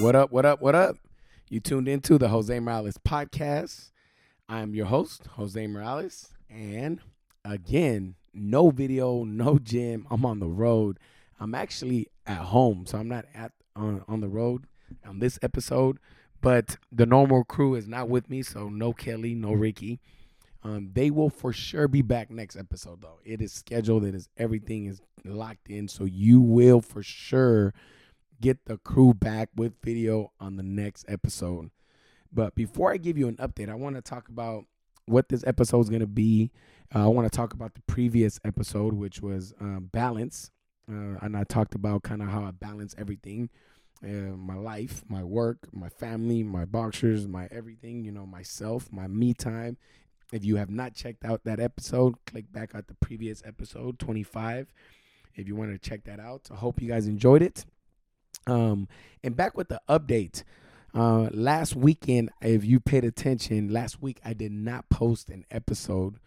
What up, what up, what up? You tuned into the Jose Morales podcast. I'm your host, Jose Morales. And again, no video, no gym. I'm on the road. I'm actually at home, so I'm not at on, on the road on this episode. But the normal crew is not with me, so no Kelly, no Ricky. Um, they will for sure be back next episode, though. It is scheduled. It is everything is locked in, so you will for sure get the crew back with video on the next episode. But before I give you an update, I want to talk about what this episode is going to be. Uh, I want to talk about the previous episode, which was uh, balance. Uh, and I talked about kind of how I balance everything uh, my life, my work, my family, my boxers, my everything, you know, myself, my me time. If you have not checked out that episode, click back at the previous episode, 25, if you want to check that out. I hope you guys enjoyed it. Um, and back with the update. Uh, last weekend, if you paid attention, last week I did not post an episode.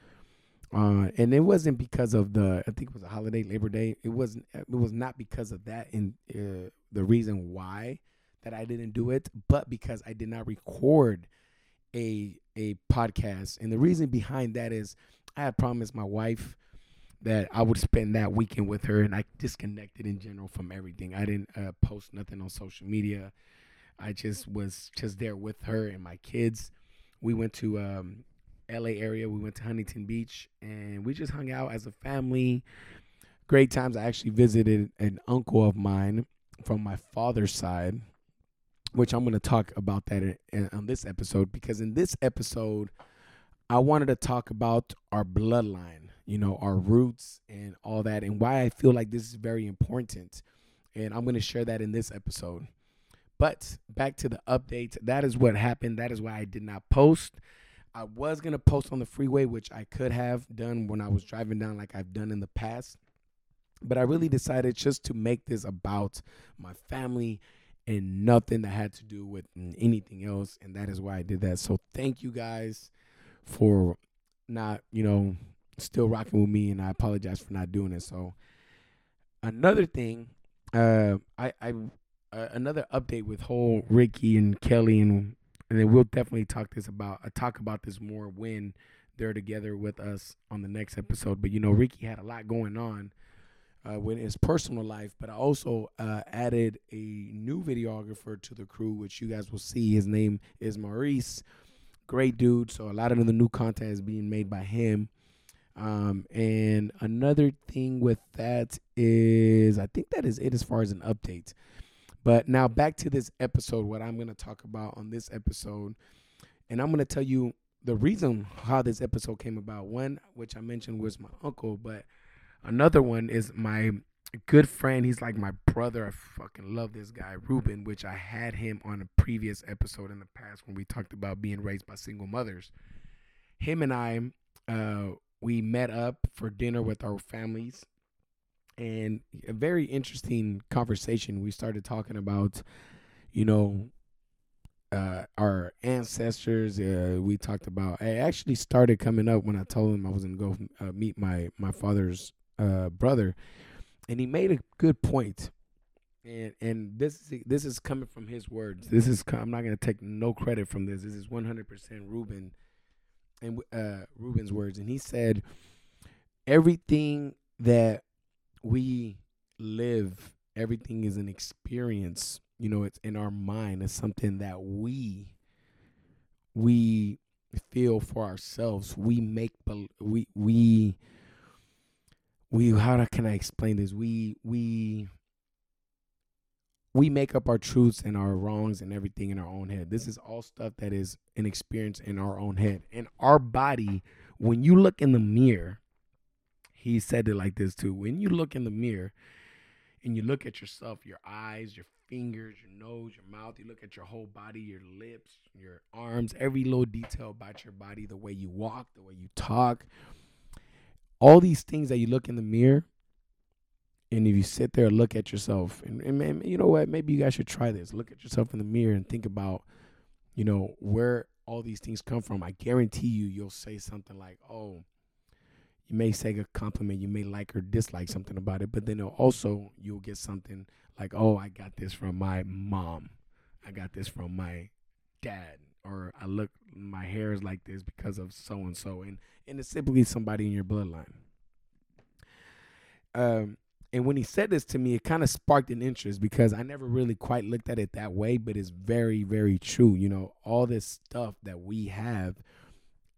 Uh, and it wasn't because of the I think it was a holiday, Labor Day. It wasn't. It was not because of that. And uh, the reason why that I didn't do it, but because I did not record a a podcast. And the reason behind that is I had promised my wife that I would spend that weekend with her, and I disconnected in general from everything. I didn't uh, post nothing on social media. I just was just there with her and my kids. We went to um, LA area. We went to Huntington Beach, and we just hung out as a family. Great times. I actually visited an uncle of mine from my father's side, which I'm going to talk about that in, in, on this episode because in this episode, I wanted to talk about our bloodline you know, our roots and all that, and why I feel like this is very important. And I'm going to share that in this episode. But back to the update. That is what happened. That is why I did not post. I was going to post on the freeway, which I could have done when I was driving down, like I've done in the past. But I really decided just to make this about my family and nothing that had to do with anything else. And that is why I did that. So thank you guys for not, you know, still rocking with me, and I apologize for not doing it. So another thing, uh, I I uh, another update with whole Ricky and Kelly, and and then we'll definitely talk this about uh, talk about this more when they're together with us on the next episode. But you know, Ricky had a lot going on. Uh, with his personal life, but I also uh, added a new videographer to the crew, which you guys will see. His name is Maurice. Great dude. So a lot of the new content is being made by him. Um, and another thing with that is, I think that is it as far as an update. But now back to this episode, what I'm going to talk about on this episode. And I'm going to tell you the reason how this episode came about. One, which I mentioned, was my uncle, but another one is my good friend. He's like my brother. I fucking love this guy, Ruben, which I had him on a previous episode in the past when we talked about being raised by single mothers. Him and I, uh, we met up for dinner with our families and a very interesting conversation. We started talking about you know uh, our ancestors uh, we talked about i actually started coming up when i told him i was going to go uh, meet my my father's uh, brother and he made a good point. And and this is this is coming from his words. This is i'm not going to take no credit from this. This is 100% ruben and uh, Ruben's words, and he said, "Everything that we live, everything is an experience. You know, it's in our mind. It's something that we we feel for ourselves. We make we we we. How can I explain this? We we." We make up our truths and our wrongs and everything in our own head. This is all stuff that is an experience in our own head. And our body, when you look in the mirror, he said it like this too. When you look in the mirror and you look at yourself, your eyes, your fingers, your nose, your mouth, you look at your whole body, your lips, your arms, every little detail about your body, the way you walk, the way you talk, all these things that you look in the mirror, and if you sit there and look at yourself, and, and man, you know what? Maybe you guys should try this. Look at yourself in the mirror and think about, you know, where all these things come from. I guarantee you, you'll say something like, oh, you may say a compliment, you may like or dislike something about it, but then also you'll get something like, oh, I got this from my mom. I got this from my dad, or I look my hair is like this because of so and so, and and it's simply somebody in your bloodline. Um, and when he said this to me, it kind of sparked an interest because I never really quite looked at it that way, but it's very, very true. You know, all this stuff that we have,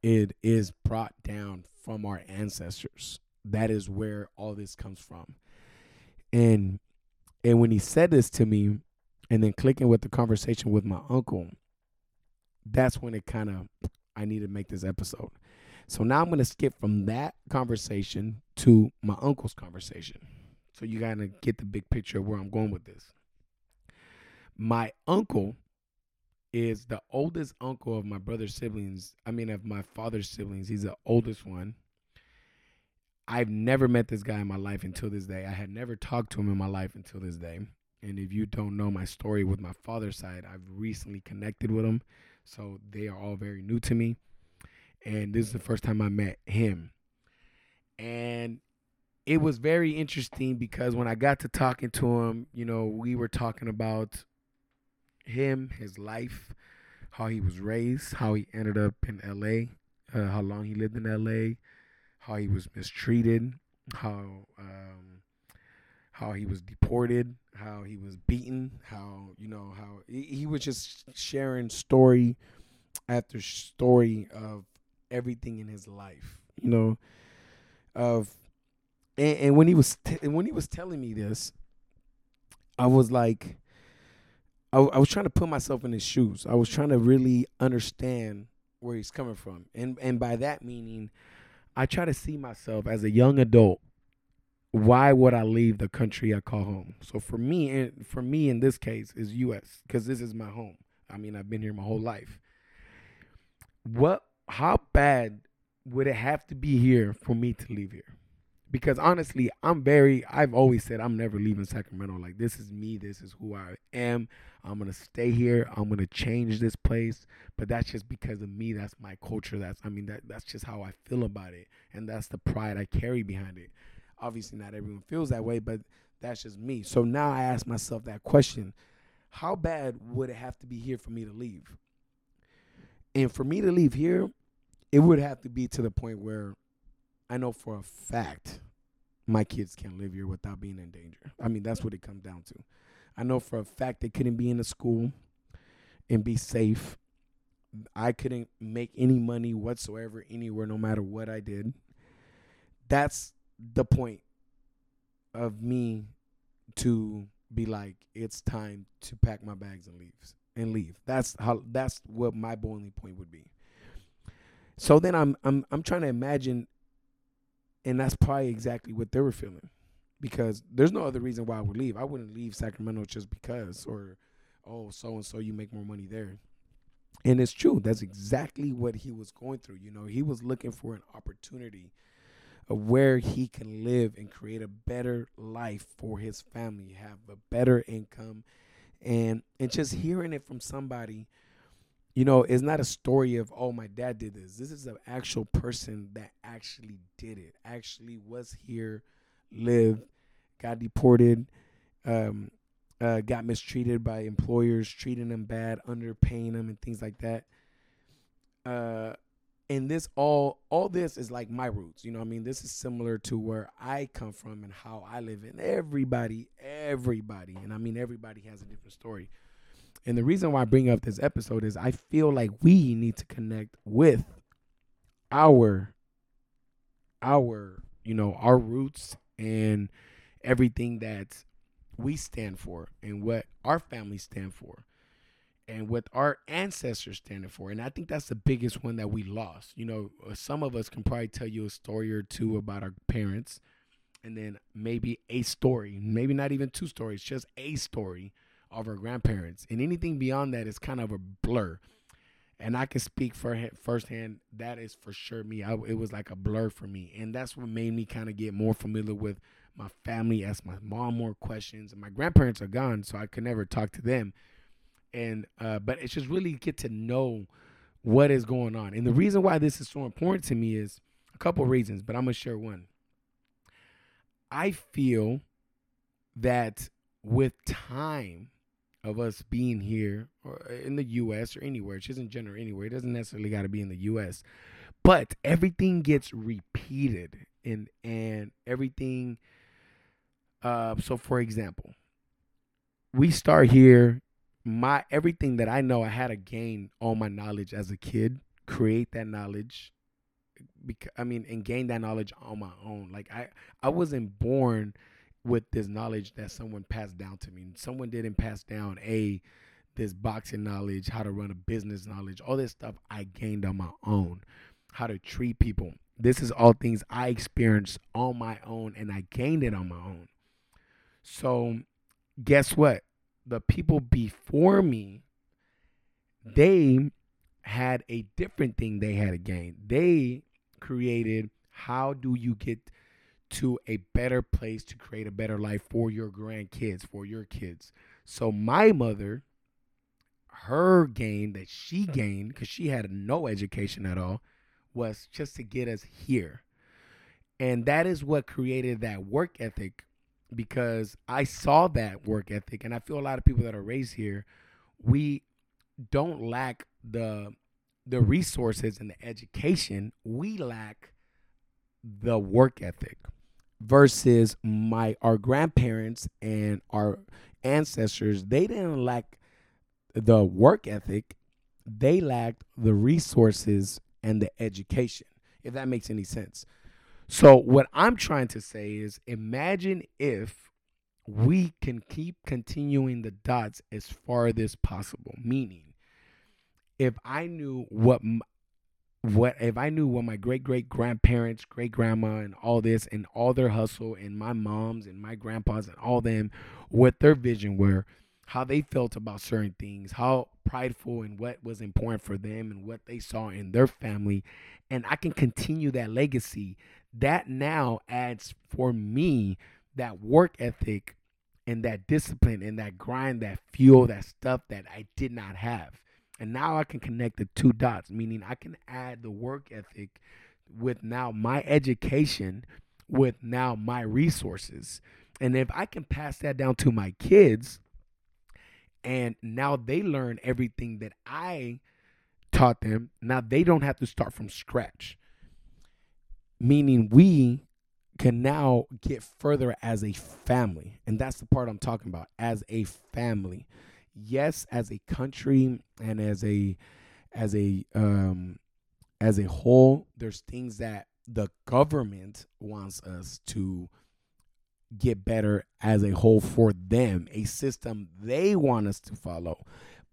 it is brought down from our ancestors. That is where all this comes from. And and when he said this to me, and then clicking with the conversation with my uncle, that's when it kind of I need to make this episode. So now I'm going to skip from that conversation to my uncle's conversation. So you got to get the big picture of where I'm going with this. My uncle is the oldest uncle of my brother's siblings. I mean, of my father's siblings. He's the oldest one. I've never met this guy in my life until this day. I had never talked to him in my life until this day. And if you don't know my story with my father's side, I've recently connected with him. So they are all very new to me. And this is the first time I met him. And it was very interesting because when I got to talking to him, you know, we were talking about him, his life, how he was raised, how he ended up in LA, uh, how long he lived in LA, how he was mistreated, how um, how he was deported, how he was beaten, how you know how he, he was just sharing story after story of everything in his life, you know, of and, and when he was t- when he was telling me this, I was like, I, I was trying to put myself in his shoes. I was trying to really understand where he's coming from, and and by that meaning, I try to see myself as a young adult. Why would I leave the country I call home? So for me, and for me in this case, is U.S. because this is my home. I mean, I've been here my whole life. What? How bad would it have to be here for me to leave here? Because honestly, I'm very I've always said I'm never leaving Sacramento. Like this is me, this is who I am. I'm going to stay here. I'm going to change this place, but that's just because of me. That's my culture. That's I mean that that's just how I feel about it and that's the pride I carry behind it. Obviously not everyone feels that way, but that's just me. So now I ask myself that question. How bad would it have to be here for me to leave? And for me to leave here, it would have to be to the point where I know for a fact my kids can't live here without being in danger. I mean, that's what it comes down to. I know for a fact they couldn't be in a school and be safe. I couldn't make any money whatsoever anywhere, no matter what I did. That's the point of me to be like, it's time to pack my bags and leave and leave. That's how. That's what my boiling point would be. So then I'm I'm I'm trying to imagine and that's probably exactly what they were feeling. Because there's no other reason why I would leave. I wouldn't leave Sacramento just because or oh, so and so you make more money there. And it's true. That's exactly what he was going through. You know, he was looking for an opportunity of where he can live and create a better life for his family, have a better income, and and just hearing it from somebody you know, it's not a story of, oh, my dad did this. This is an actual person that actually did it, actually was here, lived, got deported, um, uh, got mistreated by employers, treating them bad, underpaying them, and things like that. Uh, and this all, all this is like my roots. You know, I mean, this is similar to where I come from and how I live. And everybody, everybody, and I mean, everybody has a different story. And the reason why I bring up this episode is I feel like we need to connect with our our, you know, our roots and everything that we stand for and what our family stand for and what our ancestors standing for. And I think that's the biggest one that we lost. You know, uh, some of us can probably tell you a story or two about our parents and then maybe a story, maybe not even two stories, just a story of our grandparents, and anything beyond that is kind of a blur. And I can speak for firsthand. That is for sure me. I, it was like a blur for me, and that's what made me kind of get more familiar with my family. Ask my mom more questions, and my grandparents are gone, so I could never talk to them. And uh, but it's just really get to know what is going on. And the reason why this is so important to me is a couple reasons, but I'm gonna share one. I feel that with time, of us being here or in the US or anywhere, it's just in general anywhere. It doesn't necessarily got to be in the US. But everything gets repeated and and everything uh so for example, we start here my everything that I know I had to gain all my knowledge as a kid, create that knowledge because I mean and gain that knowledge on my own. Like I I wasn't born with this knowledge that someone passed down to me. Someone didn't pass down a this boxing knowledge, how to run a business knowledge, all this stuff I gained on my own. How to treat people. This is all things I experienced on my own and I gained it on my own. So guess what? The people before me, they had a different thing they had to gain. They created how do you get to a better place to create a better life for your grandkids, for your kids. So my mother, her gain that she gained because she had no education at all was just to get us here. And that is what created that work ethic because I saw that work ethic and I feel a lot of people that are raised here we don't lack the the resources and the education, we lack the work ethic versus my our grandparents and our ancestors they didn't lack the work ethic. They lacked the resources and the education if that makes any sense. So what i'm trying to say is imagine if we can keep continuing the dots as far as possible. Meaning if i knew what what if I knew what my great great grandparents, great grandma, and all this, and all their hustle, and my moms and my grandpas and all them, what their vision were, how they felt about certain things, how prideful and what was important for them, and what they saw in their family, and I can continue that legacy. That now adds for me that work ethic and that discipline and that grind, that fuel, that stuff that I did not have. And now I can connect the two dots, meaning I can add the work ethic with now my education, with now my resources. And if I can pass that down to my kids, and now they learn everything that I taught them, now they don't have to start from scratch. Meaning we can now get further as a family. And that's the part I'm talking about as a family yes, as a country and as a as a um as a whole, there's things that the government wants us to get better as a whole for them, a system they want us to follow.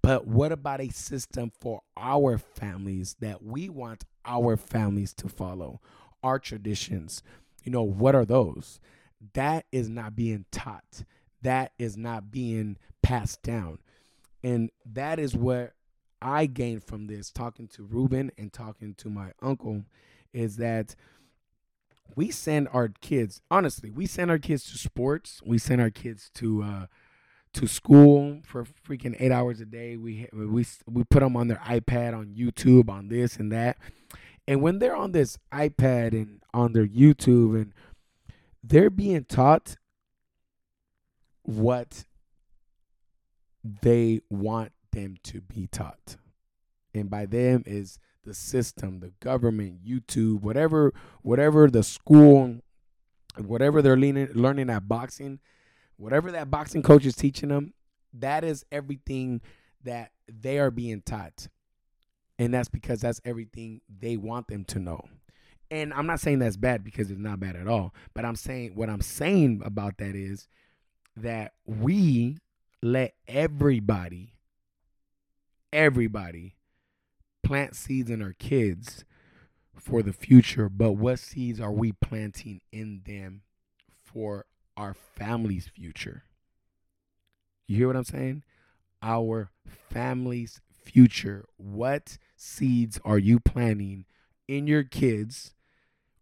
But what about a system for our families that we want our families to follow? Our traditions. You know, what are those? That is not being taught. That is not being passed down. And that is what I gained from this talking to Ruben and talking to my uncle is that we send our kids honestly we send our kids to sports. We send our kids to uh to school for freaking eight hours a day. We we we put them on their ipad on youtube on this and that. And when they're on this ipad and on their youtube and they're being taught what they want them to be taught. And by them is the system, the government, YouTube, whatever, whatever the school, whatever they're learning, learning at boxing, whatever that boxing coach is teaching them, that is everything that they are being taught. And that's because that's everything they want them to know. And I'm not saying that's bad because it's not bad at all. But I'm saying what I'm saying about that is that we let everybody, everybody plant seeds in our kids for the future, but what seeds are we planting in them for our family's future? You hear what I'm saying? Our family's future. What seeds are you planting in your kids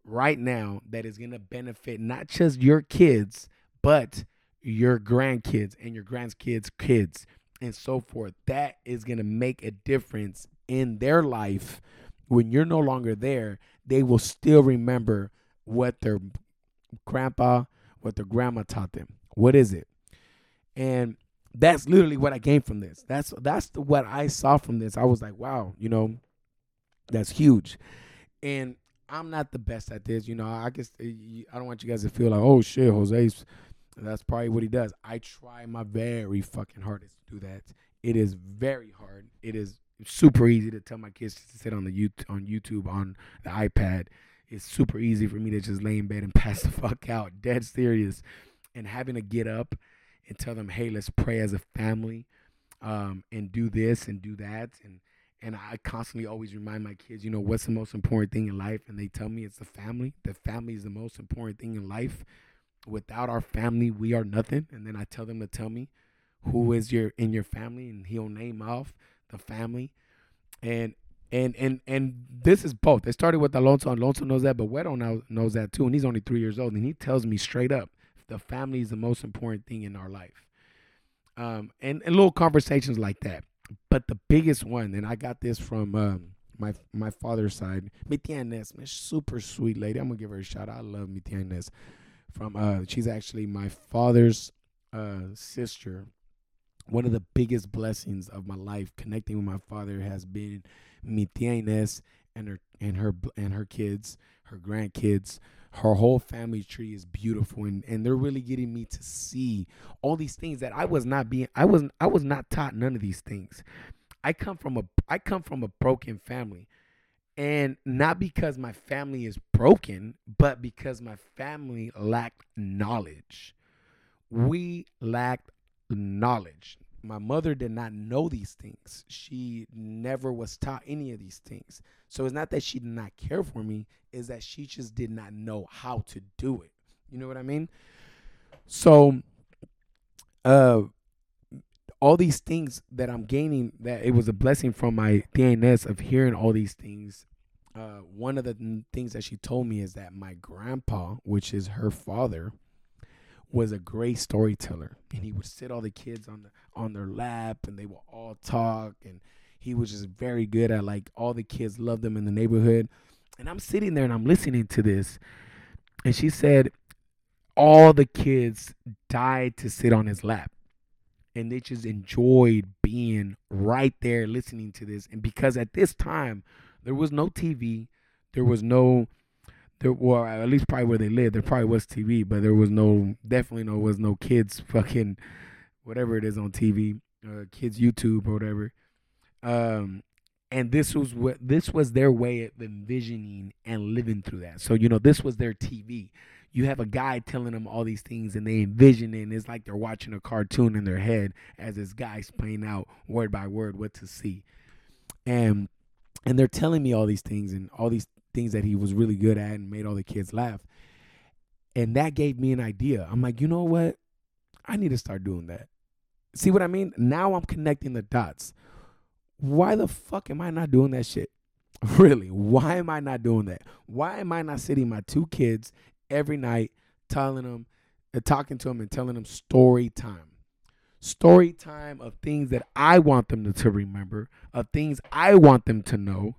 right now that is going to benefit not just your kids, but your grandkids and your grandkids' kids and so forth. That is going to make a difference in their life. When you're no longer there, they will still remember what their grandpa, what their grandma taught them. What is it? And that's literally what I gained from this. That's that's the, what I saw from this. I was like, wow, you know, that's huge. And I'm not the best at this, you know. I guess uh, I don't want you guys to feel like, oh shit, Jose's. That's probably what he does. I try my very fucking hardest to do that. It is very hard. It is super easy to tell my kids to sit on the YouTube, on YouTube on the iPad. It's super easy for me to just lay in bed and pass the fuck out. Dead serious. And having to get up and tell them, hey, let's pray as a family, um, and do this and do that. And and I constantly always remind my kids, you know, what's the most important thing in life? And they tell me it's the family. The family is the most important thing in life. Without our family, we are nothing. And then I tell them to tell me who is your in your family, and he'll name off the family. And and and and this is both. It started with Alonso. Alonso knows that, but Wedo now knows that too. And he's only three years old, and he tells me straight up, the family is the most important thing in our life. Um, and, and little conversations like that. But the biggest one, and I got this from um, my my father's side, Mitianes, man, super sweet lady. I'm gonna give her a shout out. I love Mitianes. From uh, she's actually my father's uh sister. One of the biggest blessings of my life, connecting with my father, has been Mitianes and her and her and her kids, her grandkids her whole family tree is beautiful and, and they're really getting me to see all these things that I was not being I wasn't I was not taught none of these things. I come from a I come from a broken family. And not because my family is broken, but because my family lacked knowledge. We lacked knowledge my mother did not know these things. She never was taught any of these things. So it's not that she did not care for me, is that she just did not know how to do it. You know what I mean? So uh all these things that I'm gaining that it was a blessing from my DNS of hearing all these things. Uh one of the things that she told me is that my grandpa, which is her father, was a great storyteller. And he would sit all the kids on the on their lap and they would all talk. And he was just very good at like all the kids loved him in the neighborhood. And i'm sitting there and i'm listening to this. And she said all the kids died to sit on his lap. And they just enjoyed being right there listening to this. And because at this time there was no tv there was no there well at least probably where they lived there probably was TV, but there was no definitely no was no kids fucking whatever it is on TV, uh, kids YouTube or whatever. Um, and this was what this was their way of envisioning and living through that. So you know this was their TV. You have a guy telling them all these things, and they envision it. And it's like they're watching a cartoon in their head as this guy's playing out word by word what to see, and and they're telling me all these things and all these things that he was really good at and made all the kids laugh. And that gave me an idea. I'm like, you know what? I need to start doing that. See what I mean? Now I'm connecting the dots. Why the fuck am I not doing that shit? Really? Why am I not doing that? Why am I not sitting my two kids every night telling them, uh, talking to them and telling them story time? Story time of things that I want them to, to remember, of things I want them to know,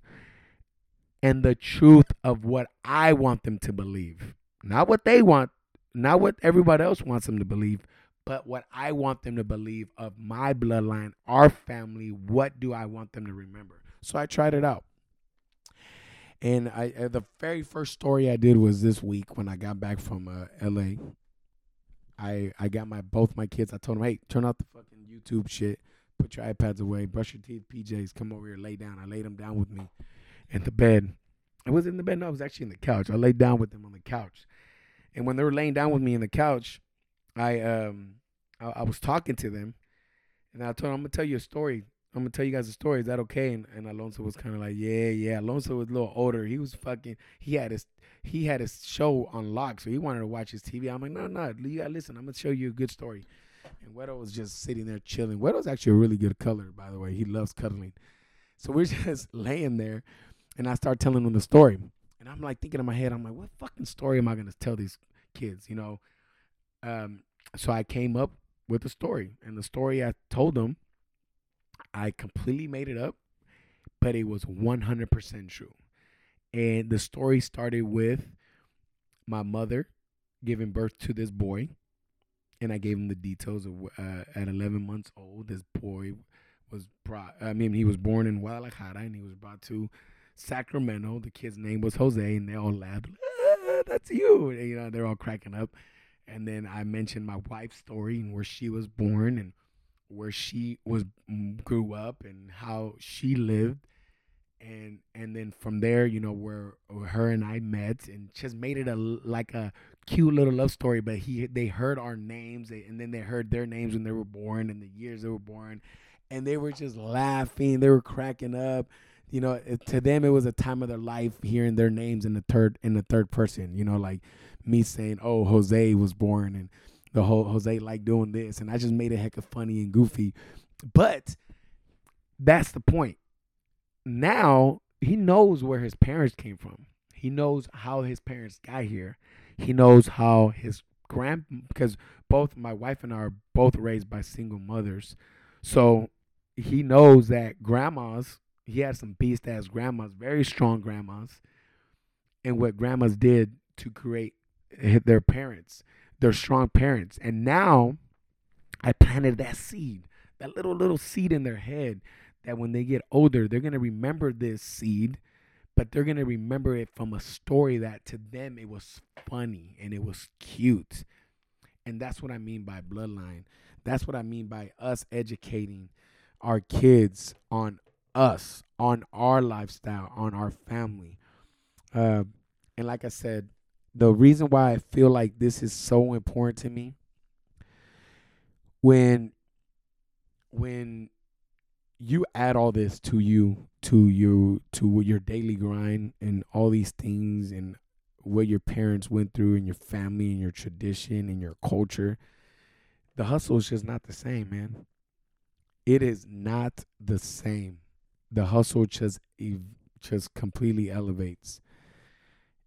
and the truth of what I want them to believe. Not what they want, not what everybody else wants them to believe, but what I want them to believe of my bloodline, our family. What do I want them to remember? So I tried it out. And I uh, the very first story I did was this week when I got back from uh, LA. I I got my both my kids. I told them, "Hey, turn off the fucking YouTube shit. Put your iPads away. Brush your teeth. PJs. Come over here. Lay down." I laid them down with me in the bed. I was in the bed. No, I was actually in the couch. I laid down with them on the couch, and when they were laying down with me in the couch, I um I, I was talking to them, and I told them I'm gonna tell you a story. I'm gonna tell you guys a story. Is that okay? And, and Alonso was kind of like, yeah, yeah. Alonso was a little older. He was fucking. He had his he had his show on lock, so he wanted to watch his TV. I'm like, no, no, you gotta listen. I'm gonna show you a good story. And Wedo was just sitting there chilling. Wedo's actually a really good color, by the way. He loves cuddling. So we're just laying there, and I start telling them the story. And I'm like thinking in my head, I'm like, what fucking story am I gonna tell these kids? You know. Um. So I came up with a story, and the story I told them, I completely made it up, but it was 100% true. And the story started with my mother giving birth to this boy, and I gave him the details of uh, at 11 months old, this boy was brought. I mean, he was born in Guadalajara, and he was brought to Sacramento. The kid's name was Jose, and they all laughed. That's you. And, you know, they're all cracking up. And then I mentioned my wife's story and where she was born and where she was mm, grew up and how she lived. And and then from there you know where, where her and I met and just made it a like a cute little love story but he they heard our names and then they heard their names when they were born and the years they were born. And they were just laughing they were cracking up. You know to them it was a time of their life hearing their names in the third in the third person you know like me saying oh Jose was born and the whole Jose like doing this, and I just made it heck of funny and goofy. But that's the point. Now he knows where his parents came from. He knows how his parents got here. He knows how his grand because both my wife and I are both raised by single mothers. So he knows that grandmas, he had some beast ass grandmas, very strong grandmas, and what grandmas did to create their parents they're strong parents. And now I planted that seed, that little, little seed in their head that when they get older, they're going to remember this seed, but they're going to remember it from a story that to them it was funny and it was cute. And that's what I mean by bloodline. That's what I mean by us educating our kids on us, on our lifestyle, on our family. Uh, and like I said, the reason why I feel like this is so important to me when when you add all this to you to you to your daily grind and all these things and what your parents went through and your family and your tradition and your culture the hustle is just not the same man. It is not the same. The hustle just just completely elevates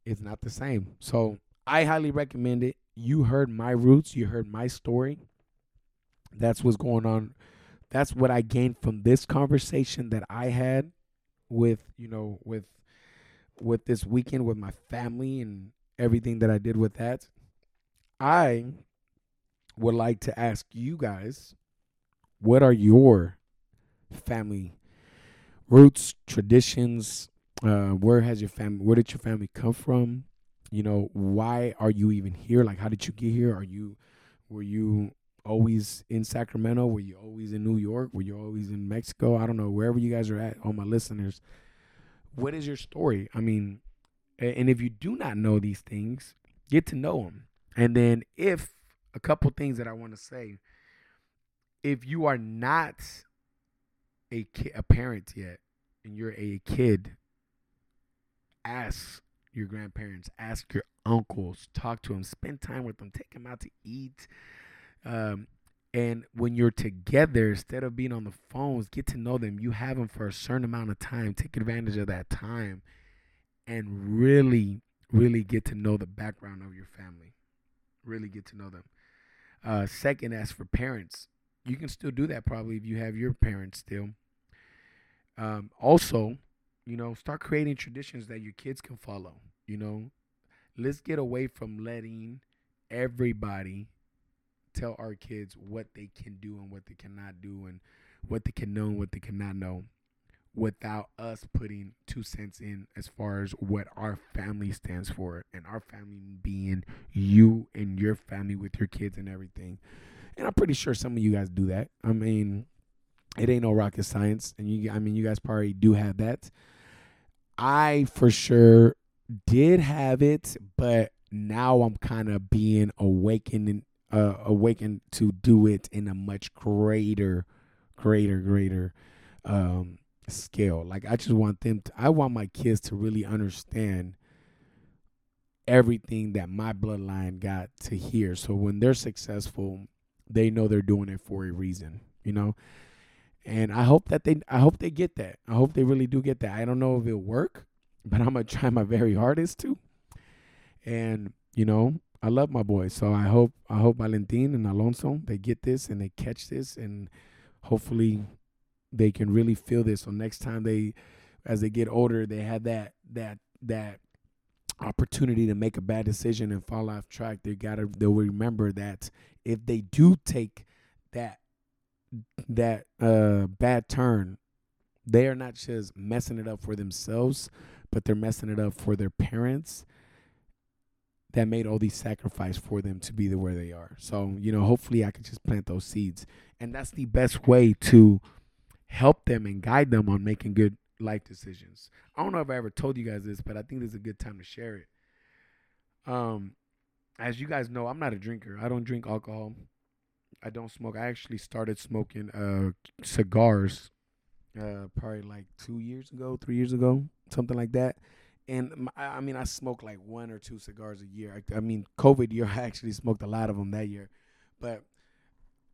it's not the same. So I highly recommend it. You heard my roots, you heard my story. That's what's going on. That's what I gained from this conversation that I had with, you know, with with this weekend with my family and everything that I did with that. I would like to ask you guys what are your family roots, traditions, uh, where has your family where did your family come from? You know why are you even here? Like how did you get here? Are you were you always in sacramento? Were you always in new york? Were you always in mexico? I don't know wherever you guys are at all my listeners what is your story? I mean and if you do not know these things get to know them and then if a couple things that i want to say if you are not a ki- a parent yet and you're a kid ask your grandparents, ask your uncles, talk to them, spend time with them, take them out to eat. Um, and when you're together, instead of being on the phones, get to know them. You have them for a certain amount of time. Take advantage of that time and really, really get to know the background of your family. Really get to know them. Uh, second, as for parents, you can still do that probably if you have your parents still. Um, also, you know, start creating traditions that your kids can follow. You know, let's get away from letting everybody tell our kids what they can do and what they cannot do and what they can know and what they cannot know without us putting two cents in as far as what our family stands for and our family being you and your family with your kids and everything. And I'm pretty sure some of you guys do that. I mean, it ain't no rocket science and you I mean you guys probably do have that. I for sure did have it, but now I'm kind of being awakened, uh, awakened to do it in a much greater, greater, greater um, scale. Like I just want them to, I want my kids to really understand everything that my bloodline got to hear. So when they're successful, they know they're doing it for a reason, you know? And I hope that they I hope they get that. I hope they really do get that. I don't know if it'll work, but I'm gonna try my very hardest to. And you know, I love my boys, so I hope I hope Valentin and Alonso they get this and they catch this, and hopefully they can really feel this. So next time they, as they get older, they have that that that opportunity to make a bad decision and fall off track, they gotta they'll remember that if they do take that that uh bad turn, they are not just messing it up for themselves, but they're messing it up for their parents that made all these sacrifices for them to be the where they are. So, you know, hopefully I can just plant those seeds. And that's the best way to help them and guide them on making good life decisions. I don't know if I ever told you guys this, but I think this is a good time to share it. Um, as you guys know, I'm not a drinker. I don't drink alcohol. I don't smoke. I actually started smoking uh cigars uh probably like 2 years ago, 3 years ago, something like that. And I mean, I smoked like one or two cigars a year. I, I mean, COVID year, I actually smoked a lot of them that year. But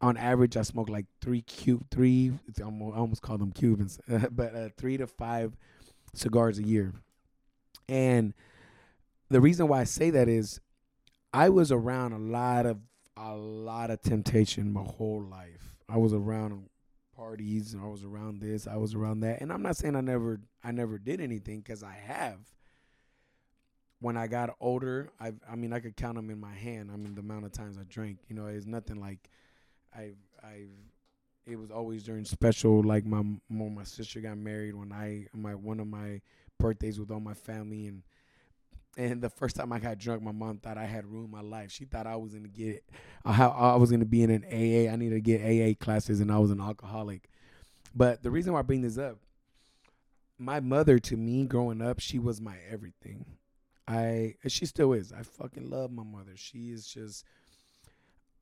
on average, I smoke like three cube, three. I almost call them Cubans, but uh, three to five cigars a year. And the reason why I say that is, I was around a lot of a lot of temptation my whole life. I was around parties, and I was around this, I was around that, and I'm not saying I never I never did anything because I have. When I got older, I I mean I could count them in my hand. I mean the amount of times I drank. You know, it's nothing like I've I've it was always during special like my when my sister got married when I my one of my birthdays with all my family and and the first time I got drunk, my mom thought I had ruined my life. She thought I was gonna get, I, I was gonna be in an AA. I needed to get AA classes, and I was an alcoholic. But the reason why I bring this up, my mother to me growing up, she was my everything. I she still is. I fucking love my mother. She is just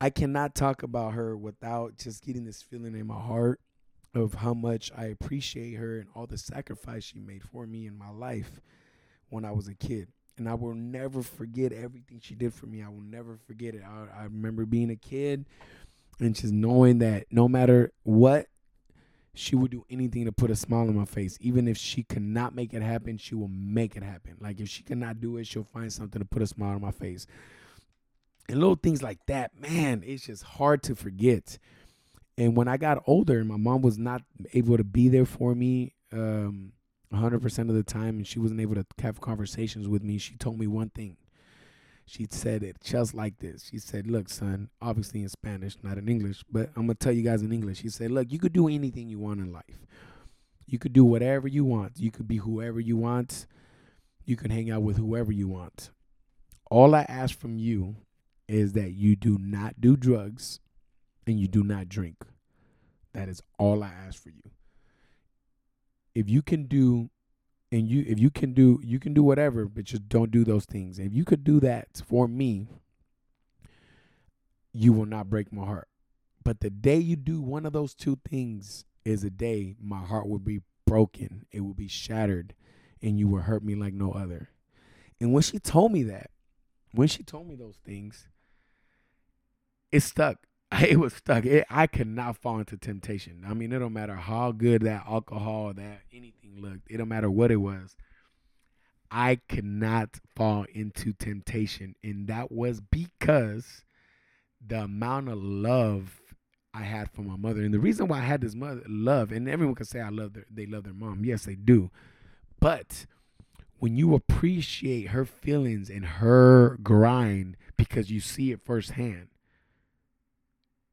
I cannot talk about her without just getting this feeling in my heart of how much I appreciate her and all the sacrifice she made for me in my life when I was a kid. And I will never forget everything she did for me. I will never forget it. I, I remember being a kid and just knowing that no matter what, she would do anything to put a smile on my face. Even if she could not make it happen, she will make it happen. Like if she cannot do it, she'll find something to put a smile on my face and little things like that, man, it's just hard to forget. And when I got older, and my mom was not able to be there for me um, 100% of the time, and she wasn't able to have conversations with me. She told me one thing. She said it just like this. She said, Look, son, obviously in Spanish, not in English, but I'm to tell you guys in English. She said, Look, you could do anything you want in life. You could do whatever you want. You could be whoever you want. You can hang out with whoever you want. All I ask from you is that you do not do drugs and you do not drink. That is all I ask for you. If you can do and you if you can do you can do whatever, but just don't do those things. If you could do that for me, you will not break my heart. But the day you do one of those two things is a day my heart will be broken. It will be shattered and you will hurt me like no other. And when she told me that, when she told me those things, it stuck. It was stuck. It, I could not fall into temptation. I mean, it don't matter how good that alcohol, that anything looked. It don't matter what it was. I could not fall into temptation, and that was because the amount of love I had for my mother, and the reason why I had this mother love, and everyone can say I love their, they love their mom. Yes, they do, but when you appreciate her feelings and her grind because you see it firsthand,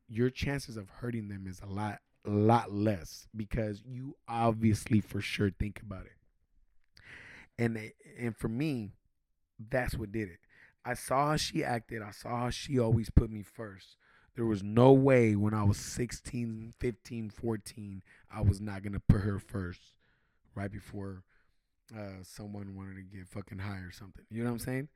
your chances of hurting them is a lot lot less because you obviously for sure think about it. And and for me, that's what did it. I saw how she acted. I saw how she always put me first. There was no way when I was 16, 15, 14, I was not going to put her first right before uh, someone wanted to get fucking high or something. You know what I'm saying?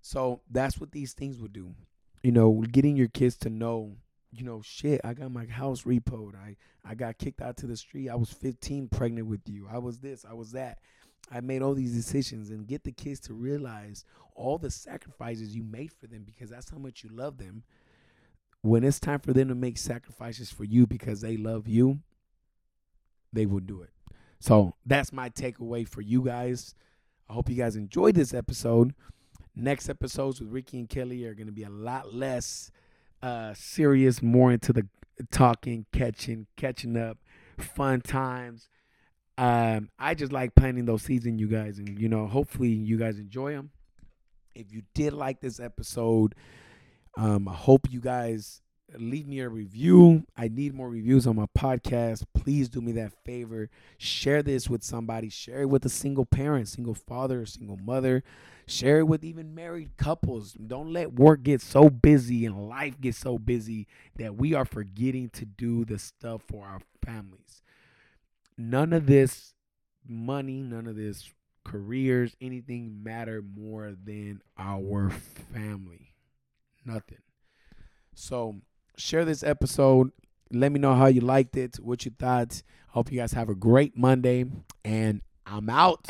So that's what these things would do. You know, getting your kids to know you know, shit, I got my house repoed. I, I got kicked out to the street. I was 15 pregnant with you. I was this, I was that. I made all these decisions and get the kids to realize all the sacrifices you made for them because that's how much you love them. When it's time for them to make sacrifices for you because they love you, they will do it. So that's my takeaway for you guys. I hope you guys enjoyed this episode. Next episodes with Ricky and Kelly are going to be a lot less uh serious, more into the talking, catching, catching up, fun times. Um, I just like planting those in you guys, and you know, hopefully you guys enjoy them. If you did like this episode, um, I hope you guys leave me a review. I need more reviews on my podcast. Please do me that favor. Share this with somebody. Share it with a single parent, single father, single mother. Share it with even married couples. Don't let work get so busy and life get so busy that we are forgetting to do the stuff for our families. None of this money, none of this careers, anything matter more than our family. Nothing. So share this episode. Let me know how you liked it, what you thought. Hope you guys have a great Monday, and I'm out.